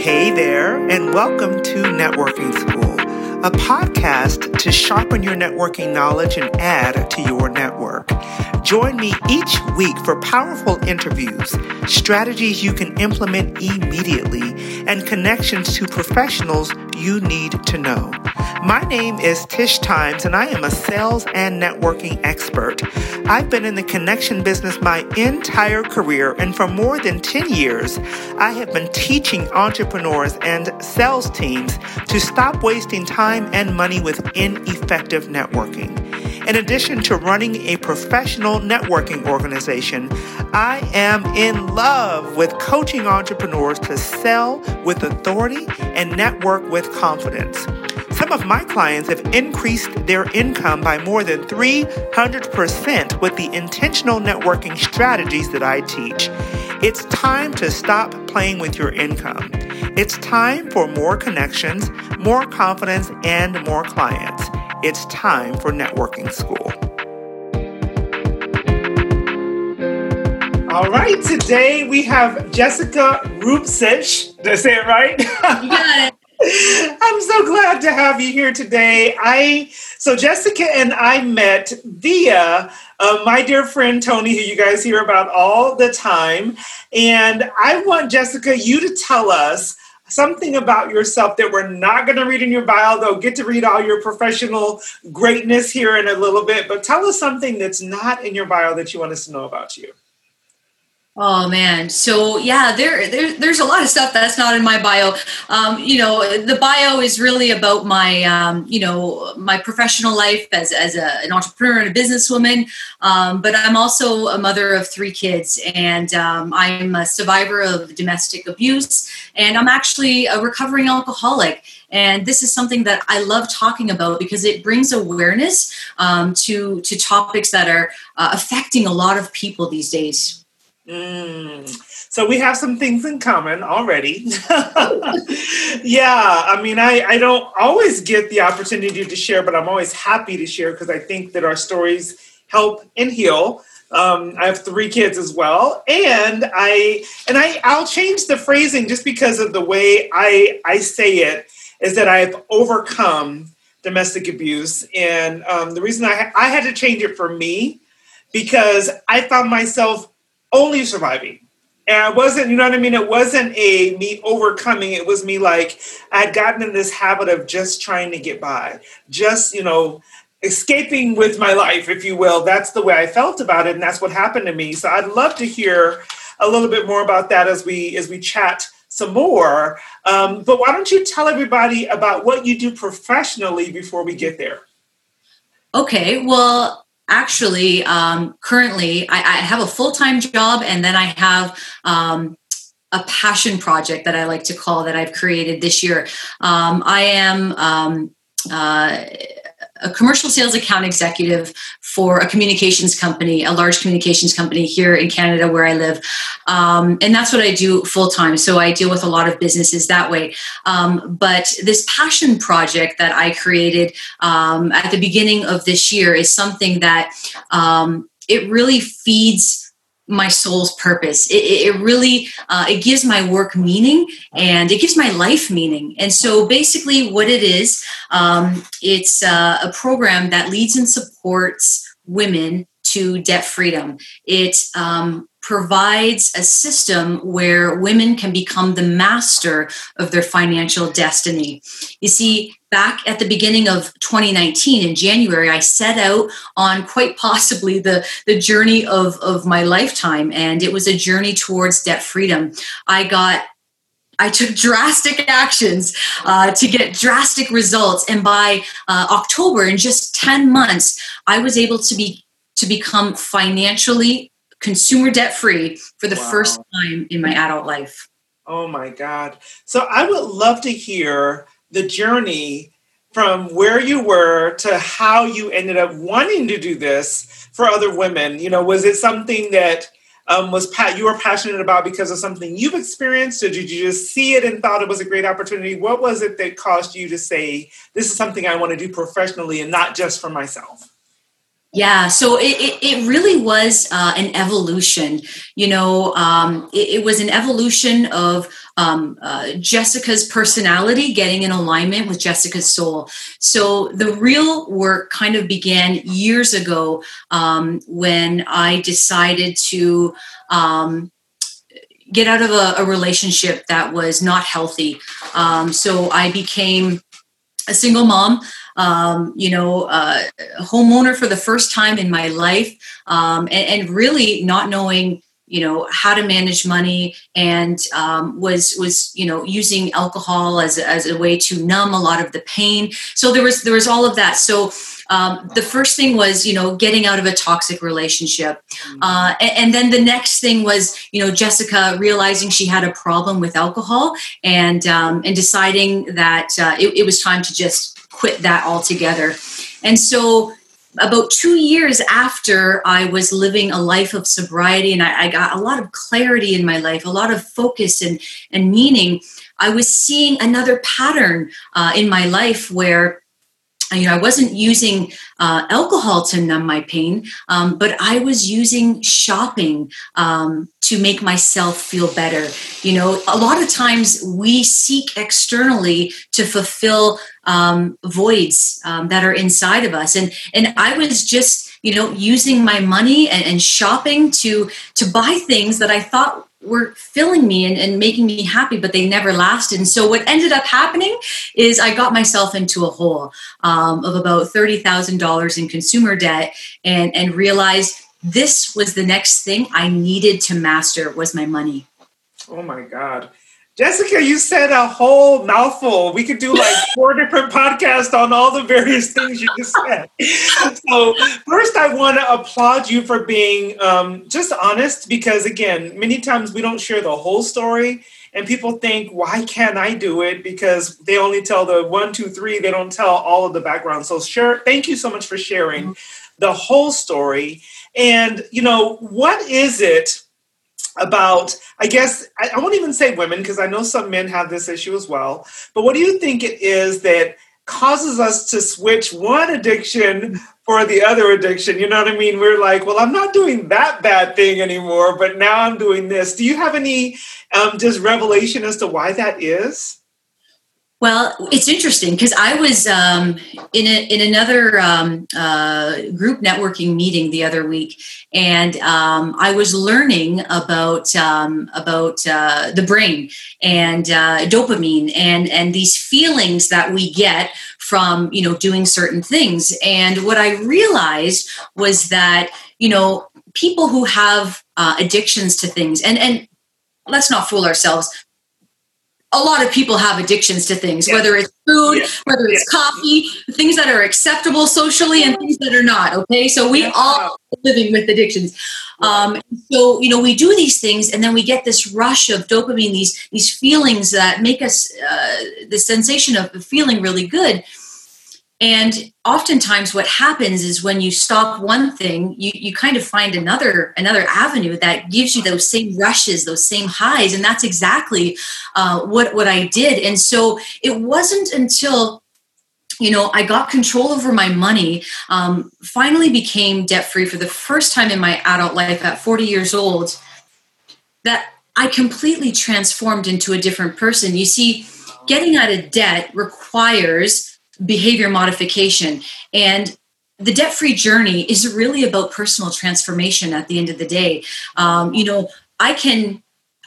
Hey there, and welcome to Networking School, a podcast to sharpen your networking knowledge and add to your network. Join me each week for powerful interviews, strategies you can implement immediately, and connections to professionals you need to know. My name is Tish Times, and I am a sales and networking expert. I've been in the connection business my entire career, and for more than 10 years, I have been teaching entrepreneurs and sales teams to stop wasting time and money with ineffective networking. In addition to running a professional networking organization, I am in love with coaching entrepreneurs to sell with authority and network with confidence. Some of my clients have increased their income by more than 300% with the intentional networking strategies that I teach. It's time to stop playing with your income. It's time for more connections, more confidence, and more clients. It's time for networking school. All right, today we have Jessica Rupcich. Did I say it right? You got it. I'm so glad to have you here today. I so Jessica and I met via uh, my dear friend Tony, who you guys hear about all the time, and I want Jessica you to tell us something about yourself that we're not going to read in your bio. They'll get to read all your professional greatness here in a little bit, but tell us something that's not in your bio that you want us to know about you. Oh man, so yeah, there, there, there's a lot of stuff that's not in my bio. Um, you know, the bio is really about my, um, you know, my professional life as as a, an entrepreneur and a businesswoman. Um, but I'm also a mother of three kids, and um, I'm a survivor of domestic abuse, and I'm actually a recovering alcoholic. And this is something that I love talking about because it brings awareness um, to to topics that are uh, affecting a lot of people these days. Mm. So we have some things in common already. yeah, I mean, I, I don't always get the opportunity to share, but I'm always happy to share because I think that our stories help and heal. Um, I have three kids as well, and I and I I'll change the phrasing just because of the way I I say it is that I've overcome domestic abuse, and um, the reason I I had to change it for me because I found myself only surviving. And it wasn't, you know what I mean? It wasn't a me overcoming. It was me like I had gotten in this habit of just trying to get by, just, you know, escaping with my life, if you will. That's the way I felt about it, and that's what happened to me. So I'd love to hear a little bit more about that as we as we chat some more. Um, but why don't you tell everybody about what you do professionally before we get there? Okay, well, actually um, currently I, I, have a full-time job and then i have um, a passion project that i like to call that i've created this year. Um, i am um, uh, a commercial sales account executive for a communications company, a large communications company here in Canada where I live. Um, and that's what I do full time. So I deal with a lot of businesses that way. Um, but this passion project that I created um, at the beginning of this year is something that um, it really feeds my soul's purpose. It, it really uh, it gives my work meaning and it gives my life meaning. And so basically, what it is, um, it's uh, a program that leads and supports women to debt freedom. It um, provides a system where women can become the master of their financial destiny. You see, back at the beginning of 2019 in January, I set out on quite possibly the, the journey of, of my lifetime, and it was a journey towards debt freedom. I got I took drastic actions uh, to get drastic results, and by uh, October, in just ten months, I was able to be to become financially consumer debt free for the wow. first time in my adult life. Oh my God. So I would love to hear the journey from where you were to how you ended up wanting to do this for other women. You know, was it something that um, was pa- you were passionate about because of something you've experienced, or did you just see it and thought it was a great opportunity? What was it that caused you to say, "This is something I want to do professionally and not just for myself"? Yeah, so it, it, it really was uh, an evolution. You know, um, it, it, was an evolution of um, uh, Jessica's personality getting in alignment with Jessica's soul. So the real work kind of began years ago um, when I decided to um, get out of a, a, relationship that was not healthy. Um, so I became a single mom um, you know, uh, homeowner for the first time in my life, um, and, and, really not knowing, you know, how to manage money, and um, was was you know using alcohol as as a way to numb a lot of the pain. So there was there was all of that. So. Um, the first thing was you know getting out of a toxic relationship mm-hmm. uh, and, and, then the next thing was you know jessica realizing she had a problem with alcohol and um, and deciding that uh, it, it was time to just quit that altogether. And so about two years after I was living a life of sobriety and I, I, got a lot of clarity in my life, a lot of focus and, and meaning, I was seeing another pattern uh, in my life where you know, I wasn't using uh, alcohol to numb my pain, um, but I was using shopping um, to make myself feel better. You know, a lot of times we seek externally to fulfill um, voids um, that are inside of us, and and I was just you know using my money and, and shopping to to buy things that I thought were filling me and, and, making me happy, but they never lasted. And so what ended up happening is I got myself into a hole um, of about thirty thousand dollars in consumer debt, and and realized this was the next thing I needed to master was my money. Oh my god! Jessica, you said a whole mouthful. We could do like four different podcasts on all the various things you just said. So, first, I want to applaud you for being um, just honest because, again, many times we don't share the whole story, and people think, why can't I do it? Because they only tell the one, two, three, they don't tell all of the background. So, sure, thank you so much for sharing mm-hmm. the whole story. And, you know, what is it? About i guess I, I, won't even say women because i know some men have this issue as well but what do you think it is that causes us to switch one addiction for the other addiction? You know what i mean? We're like well i'm not doing that bad thing anymore but now i'm doing this. Do you have any um, just revelation as to why that is well, it's interesting because I was um, in a, in another um, uh, group networking meeting the other week, and um, I was learning about um, about uh, the brain and uh, dopamine and and these feelings that we get from you know doing certain things. And what I realized was that you know people who have uh, addictions to things and and let's not fool ourselves a lot of people have addictions to things, yeah. whether it's food, yeah. whether it's yeah. coffee, things that are acceptable socially and things that are not. Okay. So we all living with addictions. Um, so, you know, we do these things and then we get this rush of dopamine, these, these feelings that make us, uh, the sensation of feeling really good. And oftentimes what happens is when you stop one thing, you, you kind of find another another avenue that gives you those same rushes, those same highs. And that's exactly uh, what, what I did. And so it wasn't until you know i got control over my money um, finally became debt free for the first time in my adult life at 40 years old that i completely transformed into a different person you see getting out of debt requires behavior modification. And the debt free journey is really about personal transformation at the end of the day. Um, you know, I can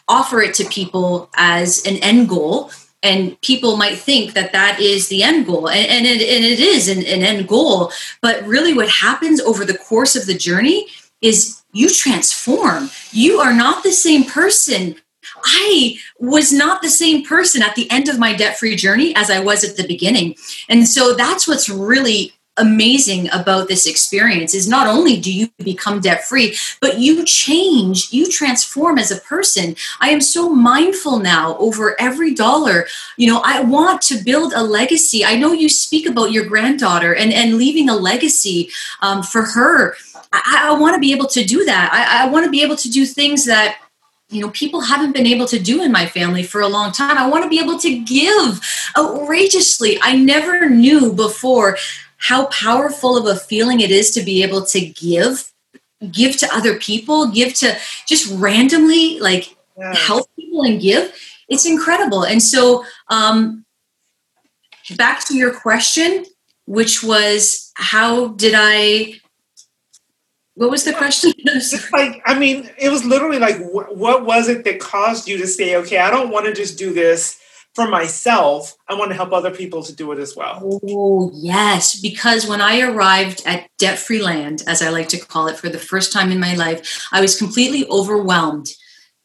offer it to people as an end goal. And people might think that that is the end goal, and, and, it, and it is an, an end goal. But really, what happens over the course of the journey is you transform. You are not the same person I was not the same person at the end of my debt free journey as I was at the beginning. And so that's what's really amazing about this experience is not only do you become debt free but you change you transform as a person. I am so mindful now over every dollar. You know i want to build a legacy. I know you speak about your granddaughter and and leaving a legacy um, for her. I, I want to be able to do that. I, I want to be able to do things that you know people haven't been able to do in my family for a long time. I want to be able to give outrageously. I never knew before how powerful of a feeling it is to be able to give give to other people give to just randomly like yes. help people and give. It's incredible. And so um back to your question which was how did i what was the question? Like, I mean, it was literally like, wh- what was it that caused you to say, okay, I don't want to just do this for myself. I want to help other people to do it as well. Oh, yes. Because when I arrived at debt free land, as I like to call it, for the first time in my life, I was completely overwhelmed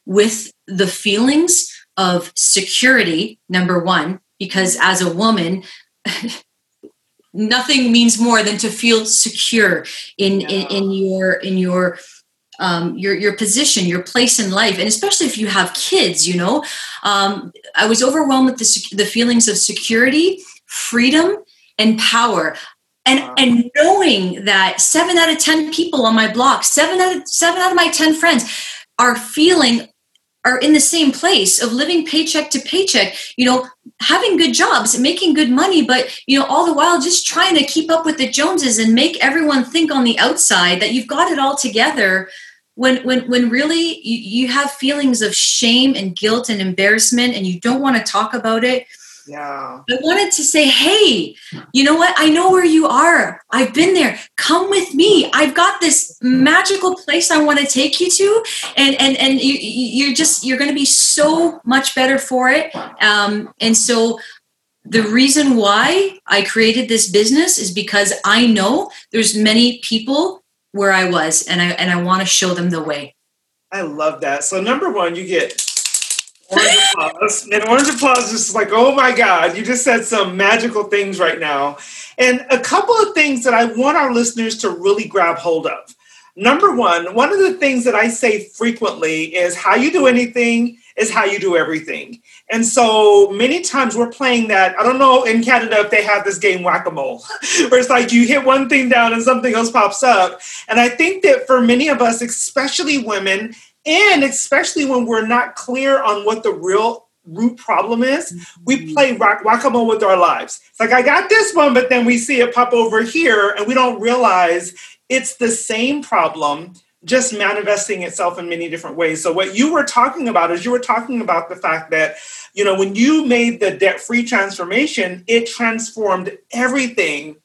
with the feelings of security, number one, because as a woman, nothing means more than to feel secure in, in, in your in your um, your your position, your place in life, and especially if you have kids. You know, um, I was overwhelmed with the the feelings of security, freedom, and power. And, wow. and knowing that seven out of ten people on my block, seven out of seven out of my ten friends, are feeling are in the same place of living paycheck to paycheck you know having good jobs making good money but you know all the while just trying to keep up with the joneses and make everyone think on the outside that you've got it all together. When when when really you, you have feelings of shame and guilt and embarrassment and you don't want to talk about it yeah. I wanted to say, hey, you know what? I know where you are. I've been there. Come with me. I've got this magical place I want to take you to, and and and you, you're just you're going to be so much better for it. Um, and so the reason why I created this business is because I know there's many people where I was, and I and I want to show them the way. I love that. So number one, you get orange applause. And orange applause is like, oh my God, you just said some magical things right now. And a couple of things that I want our listeners to really grab hold of. Number one, one of the things that I say frequently is how you do anything is how you do everything. And so many times we're playing that. I don't know in Canada if they have this game whack a mole, where it's like you hit one thing down and something else pops up. And I think that for many of us, especially women, and especially when we're not clear on what the real root problem is, we mm-hmm. play rock whack-a-mole with our lives. It's like I got this one, but then we see it pop over here, and we don't realize it's the same problem, just manifesting itself in many different ways. So what you were talking about is you were talking about the fact that, you know, when you made the debt-free transformation, it transformed everything.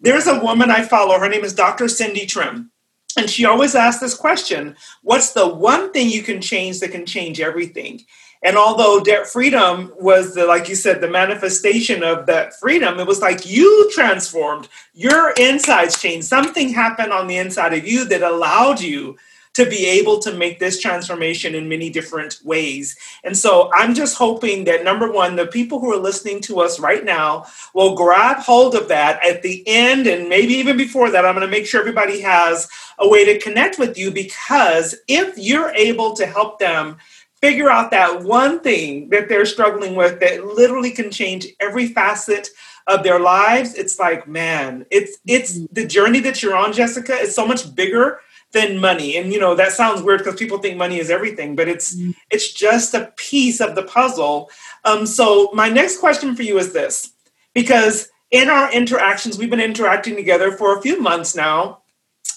There's a woman I follow, her name is Dr. Cindy Trimm. And she always asked this question What's the one thing you can change that can change everything? And although debt freedom was the, like you said, the manifestation of that freedom, it was like you transformed, your insides changed. Something happened on the inside of you that allowed you to be able to make this transformation in many different ways. And so I'm just hoping that number one, the people who are listening to us right now will grab hold of that at the end and maybe even before that. I'm going to make sure everybody has a way to connect with you because if you're able to help them figure out that one thing that they're struggling with that literally can change every facet of their lives it's like man it's it's mm-hmm. the journey that you're on jessica is so much bigger than money and you know that sounds weird because people think money is everything but it's mm. it's just a piece of the puzzle um, so my next question for you is this because in our interactions we've been interacting together for a few months now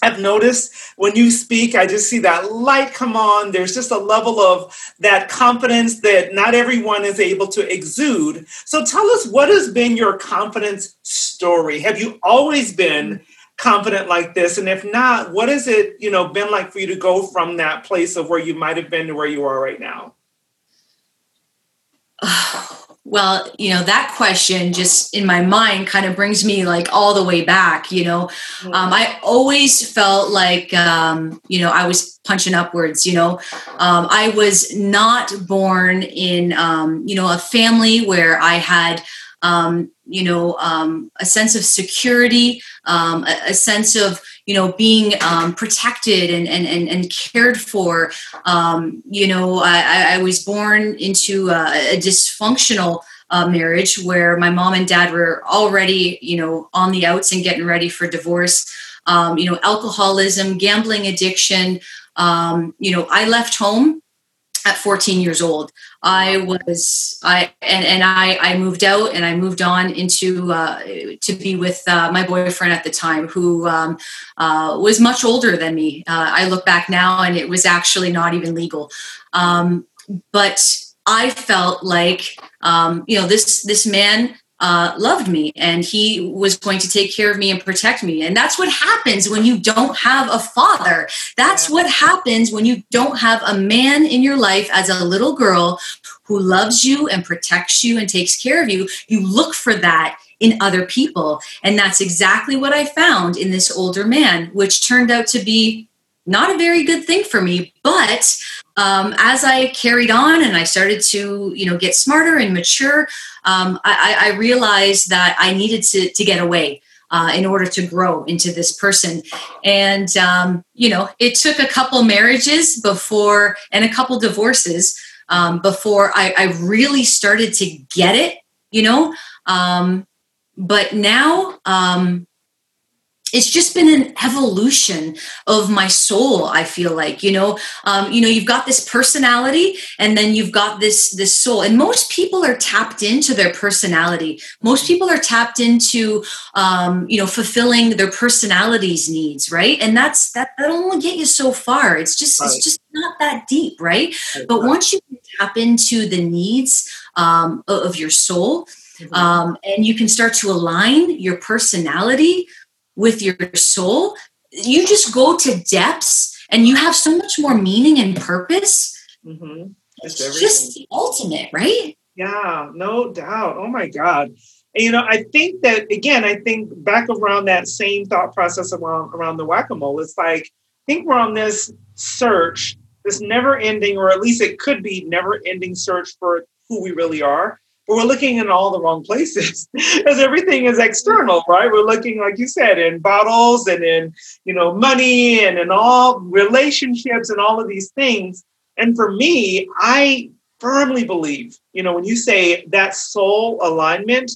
I've noticed when you speak, I just see that light come on. There's just a level of that confidence that not everyone is able to exude. So tell us what has been your confidence story? Have you always been confident like this? And if not what has it you know been like for you to go from that place of where you might have been to where you are right now? Well you know that question just in my mind kind of brings me like all the way back you know? Mm-hmm. um, i always felt like um, you know i was punching upwards you know? Um, i was not born in um, you know a family where i had um, you know um, a sense of security um, a, a, sense of you know being um, protected and, and, and, and cared for. Um, you know I, I, was born into a, a dysfunctional uh, marriage where my mom and dad were already you know on the outs and getting ready for divorce. Um, you know alcoholism gambling addiction you know i left home at 14 years old i was i and, and i i moved out and i moved on into uh, to be with uh, my boyfriend at the time who um, uh, was much older than me. Uh, i look back now and it was actually not even legal. Um, but i felt like um, you know this this man uh, loved me and he was going to take care of me and protect me. And that's what happens when you don't have a father. That's what happens when you don't have a man in your life as a little girl who loves you and protects you and takes care of you. You look for that in other people. And that's exactly what I found in this older man, which turned out to be not a very good thing for me. But um, as I carried on and I started to, you know, get smarter and mature, um, I, I, realized that I needed to, to get away. Uh, in order to grow into this person. And, um, you know, it took a couple marriages before and a couple divorces um, before I, I, really started to get it, you know. Um, but now, um, it's just been an evolution of my soul i feel like you know um, you know you've got this personality and then you've got this this soul and most people are tapped into their personality most people are tapped into um, you know fulfilling their personality's needs right and that's that that'll only get you so far it's just right. it's just not that deep right, right. but once you tap into the needs um, of your soul mm-hmm. um, and you can start to align your personality with your soul, you just go to depths and you have so much more meaning and purpose. Mm-hmm. It's just the ultimate, right? Yeah, no doubt. Oh my God. And, you know, I think that again, I think back around that same thought process around around the whack-a-mole. It's like I think we're on this search, this never-ending, or at least it could be never-ending search for who we really are but we're looking in all the wrong places because everything is external right? We're looking like you said in bottles and in you know money and in all relationships and all of these things. And for me i firmly believe you know when you say that soul alignment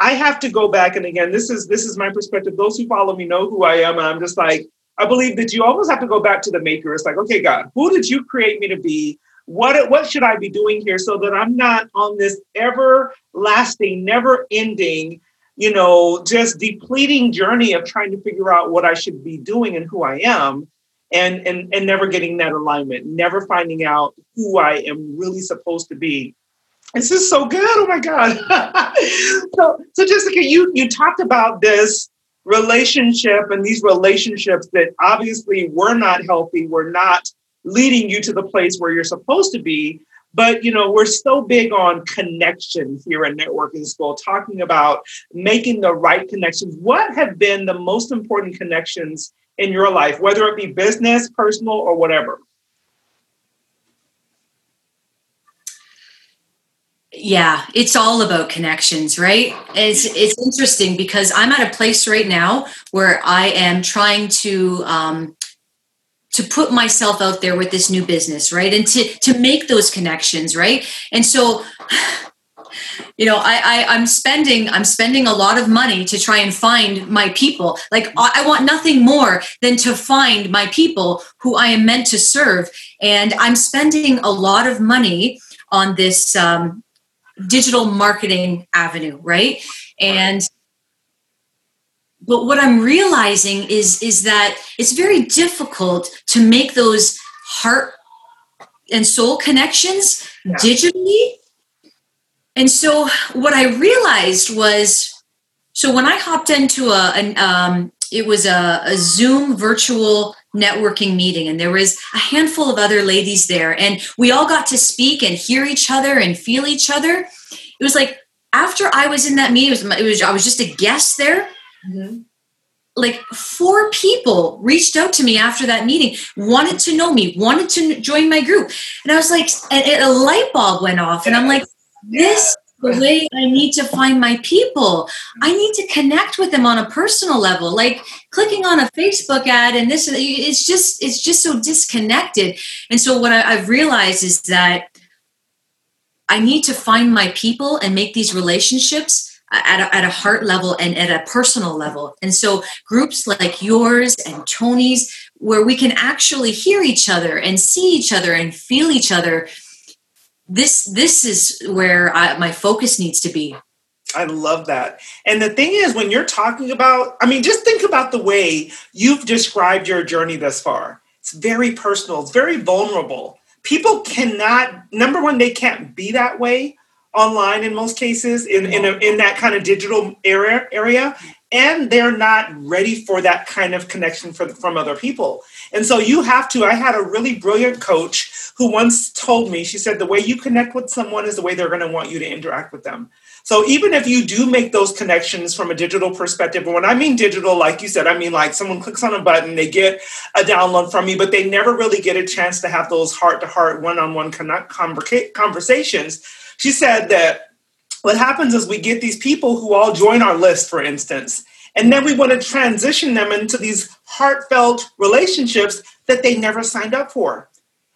i have to go back and again this is this is my perspective. Those who follow me know who i am and i'm just like i believe that you almost have to go back to the maker. It's like okay god who did you create me to be what what should I be doing here so that I'm not on this everlasting, never ending, you know, just depleting journey of trying to figure out what I should be doing and who I am and and and never getting that alignment, never finding out who I am really supposed to be. This is so good. Oh my God. so so Jessica, you you talked about this relationship and these relationships that obviously were not healthy, were not leading you to the place where you're supposed to be. But you know, we're so big on connection here at Networking School, talking about making the right connections. What have been the most important connections in your life, whether it be business, personal, or whatever? yeah it's all about connections right it's it's interesting because i'm at a place right now where i am trying to um, to put myself out there with this new business right? And to to make those connections right? And so you know I, I i'm spending i'm spending a lot of money to try and find my people. Like i want nothing more than to find my people who i am meant to serve. And i'm spending a lot of money on this um, digital marketing avenue right? And but what i'm realizing is is that it's very difficult to make those heart and soul connections yeah. digitally. And so what i realized was so when i hopped into a an, um, it was a, a zoom virtual networking meeting and there was a handful of other ladies there and we all got to speak and hear each other and feel each other. It was like after i was in that meeting it was, it was i was just a guest there Mm-hmm. Like four people reached out to me after that meeting, wanted to know me, wanted to join my group. And I was like, and a light bulb went off. And I'm like, this the way I need to find my people. I need to connect with them on a personal level. Like clicking on a Facebook ad and this, it's just, it's just so disconnected. And so what I, I've realized is that I need to find my people and make these relationships at a, at a heart level and at a personal level. And so groups like yours and Tony's, where we can actually hear each other and see each other and feel each other, this this is where I, my focus needs to be I love that. And the thing is, when you're talking about, I mean, just think about the way you've described your journey thus far. It's very personal, it's very vulnerable. People cannot, number one, they can't be that way online in most cases in, in, a, mm-hmm. in that kind of digital area, area. And they're not ready for that kind of connection for, from other people. And so you have to. I had a really brilliant coach who once told me, she said, the way you connect with someone is the way they're going to want you to interact with them. So even if you do make those connections from a digital perspective, and when I mean digital, like you said, I mean like someone clicks on a button, they get a download from you, but they never really get a chance to have those heart to heart, one on one conversations. She said that what happens is we get these people who all join our list, for instance, and then we want to transition them into these heartfelt relationships that they never signed up for.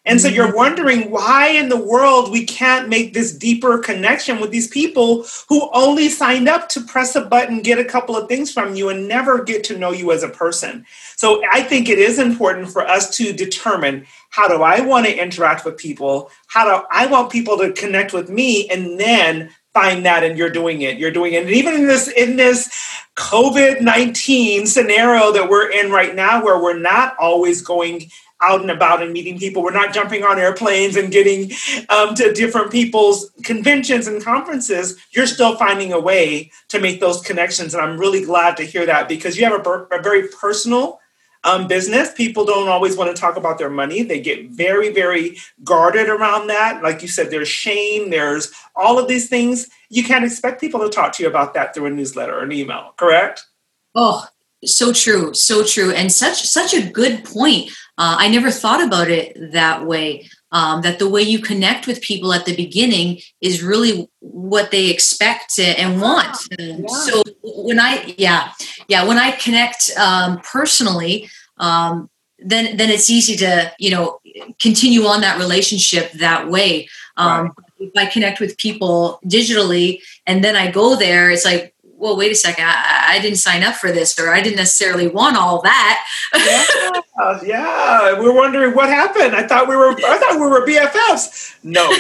And so you're mm-hmm. wondering why in the world we can't make this deeper connection with these people who only signed up to press a button, get a couple of things from you, and never get to know you as a person. So I think it is important for us to determine how do I want to interact with people? How do I want people to connect with me? And then find that and you're doing it you're doing it and even in this in this covid-19 scenario that we're in right now where we're not always going out and about and meeting people. We're not jumping on airplanes and getting um, to different people's conventions and conferences. You're still finding a way to make those connections. And I'm really glad to hear that because you have a, a very personal um, business. People don't always want to talk about their money. They get very, very guarded around that. Like you said, there's shame, there's all of these things. You can't expect people to talk to you about that through a newsletter or an email, correct? Oh, so true so true and such such a good point uh, i never thought about it that way um, that the way you connect with people at the beginning is really what they expect and want yeah. so when i yeah yeah when i connect um, personally um, then then it's easy to you know continue on that relationship that way um, right. if i connect with people digitally and then i go there it's like well, wait a second, I, I, didn't sign up for this, or I didn't necessarily want all that. yeah, yeah, we're wondering what happened. I thought we were, I thought we were BFFs. No,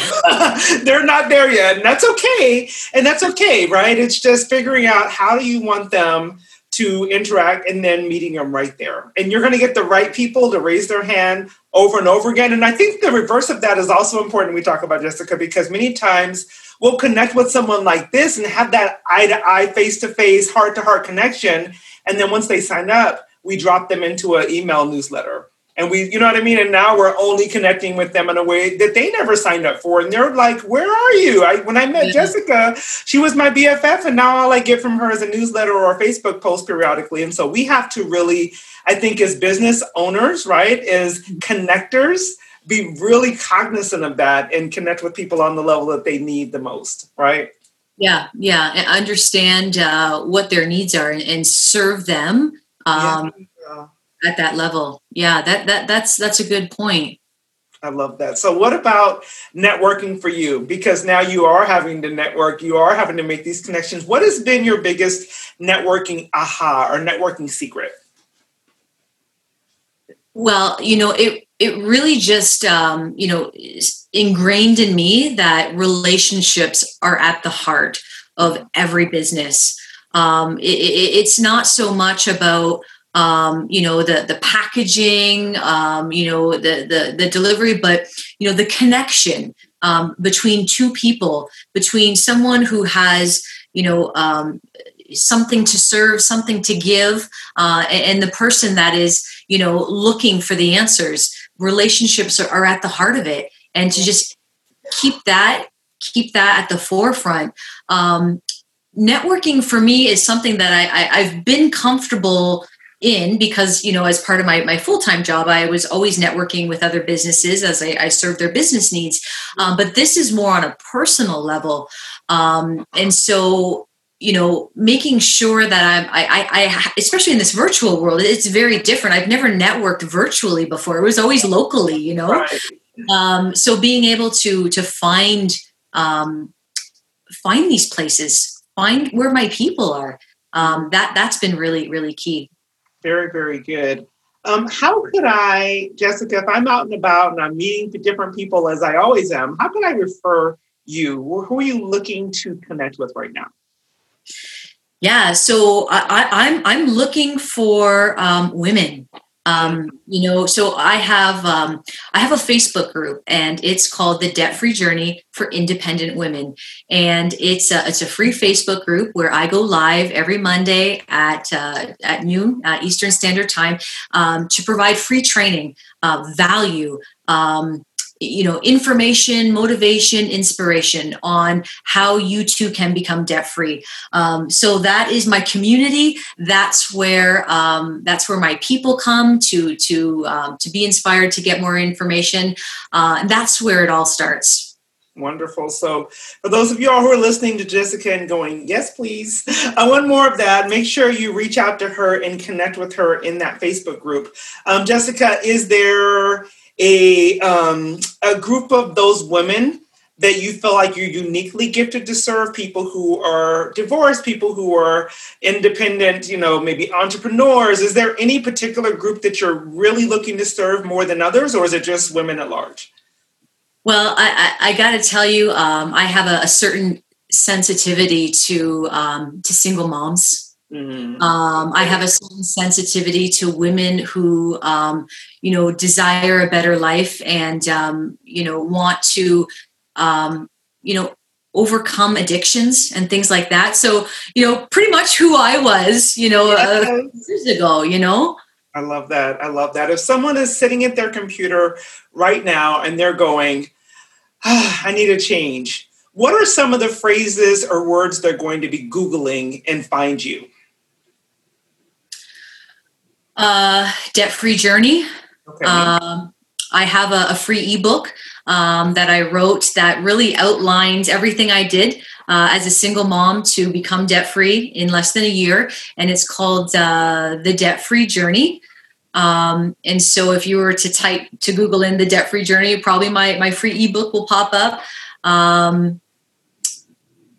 they're not there yet, and that's okay. And that's okay, right? It's just figuring out how do you want them to interact, and then meeting them right there. And you're going to get the right people to raise their hand over and over again. And I think the reverse of that is also important. We talk about Jessica because many times we'll connect with someone like this and have that eye to eye, face to face, heart to heart connection. And then once they sign up, we drop them into an email newsletter. And we, you know what I mean? And now we're only connecting with them in a way that they never signed up for. And they're like, where are you? I, when I met Jessica, she was my BFF. And now all I get from her is a newsletter or a Facebook post periodically. And so we have to really, I think, as business owners, right, as connectors, be really cognizant of that and connect with people on the level that they need the most, right? Yeah, yeah. And understand uh, what their needs are and, and serve them um, yeah. at that level. Yeah, that that that's that's a good point. I love that. So, what about networking for you? Because now you are having to network, you are having to make these connections. What has been your biggest networking aha or networking secret? Well, you know, it it really just um, you know ingrained in me that relationships are at the heart of every business. Um, it, it, it's not so much about um, you know the the packaging, um, you know the the the delivery, but you know the connection um, between two people, between someone who has you know um, something to serve, something to give, uh, and the person that is you know looking for the answers. Relationships are, are at the heart of it. And to just keep that keep that at the forefront. Um, networking for me is something that I, I i've been comfortable in because you know as part of my, my full-time job i was always networking with other businesses as i, I serve their business needs. Um, but this is more on a personal level. Um, and so you know making sure that i'm I, I, I especially in this virtual world it's very different i've never networked virtually before it was always locally you know right. um, so being able to to find um, find these places find where my people are um, that that's been really really key very very good Um, how could I, Jessica, if I'm out and about and I'm meeting different people as I always am, how can I refer you? Who are you looking to connect with right now? Yeah, so I, I'm I'm looking for um, women um, you know, so I have um, I have a Facebook group, and it's called the Debt Free Journey for Independent Women, and it's a, it's a free Facebook group where I go live every Monday at uh, at noon uh, Eastern Standard Time um, to provide free training, uh, value. Um, you know information motivation inspiration on how you too can become debt free um, so that is my community. That's where um, that's where my people come to to um, to be inspired to get more information. Uh, and that's where it all starts. Wonderful. So, for those of y'all who are listening to Jessica and going, yes, please, I want more of that, make sure you reach out to her and connect with her in that Facebook group. Um, Jessica, is there a um, a group of those women that you feel like you're uniquely gifted to serve people who are divorced people who are independent you know maybe entrepreneurs. Is there any particular group that you're really looking to serve more than others or is it just women at large? Well i, I, I got to tell you um, i have a, a, certain sensitivity to um, to single moms Mm-hmm. Um, I have a certain sensitivity to women who, um, you know, desire a better life and, um, you know, want to, um, you know, overcome addictions and things like that. So, you know, pretty much who I was, you know, uh, years ago, you know. I love that. I love that. If someone is sitting at their computer right now and they're going, ah, I need a change, what are some of the phrases or words they're going to be Googling and find you? Uh, Debt Free Journey. Okay. Um, I have a, a free ebook um, that I wrote that really outlines everything I did uh, as a single mom to become debt free in less than a year. And it's called uh, The Debt Free Journey. Um, and so if you were to type to Google in the debt free journey, probably my, my free ebook will pop up. Um,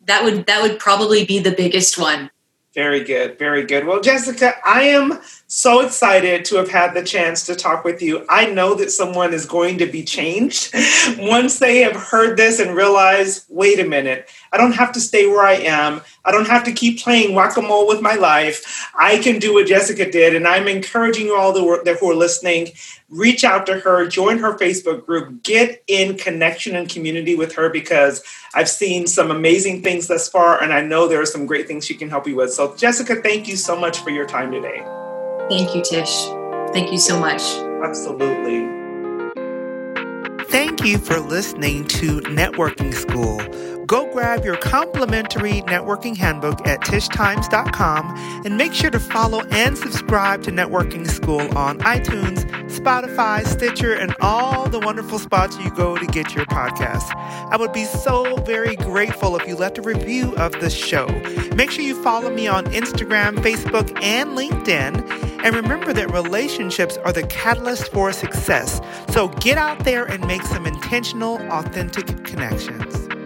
that would that would probably be the biggest one. Very good, very good. Well, Jessica, I am so excited to have had the chance to talk with you. I know that someone is going to be changed once they have heard this and realize wait a minute, I don't have to stay where I am. I don't have to keep playing whack a mole with my life. I can do what Jessica did. And I'm encouraging you all who are listening reach out to her, join her Facebook group, get in connection and community with her because I've seen some amazing things thus far, and I know there are some great things she can help you with. So, Jessica, thank you so much for your time today. Thank you, Tish. Thank you so much. Absolutely. Thank you for listening to Networking School. Go grab your complimentary networking handbook at tishtimes.com and make sure to follow and subscribe to Networking School on iTunes, Spotify, Stitcher, and all the wonderful spots you go to get your podcasts. I would be so very grateful if you left a review of the show. Make sure you follow me on Instagram, Facebook, and LinkedIn. And remember that relationships are the catalyst for success. So get out there and make some intentional, authentic connections.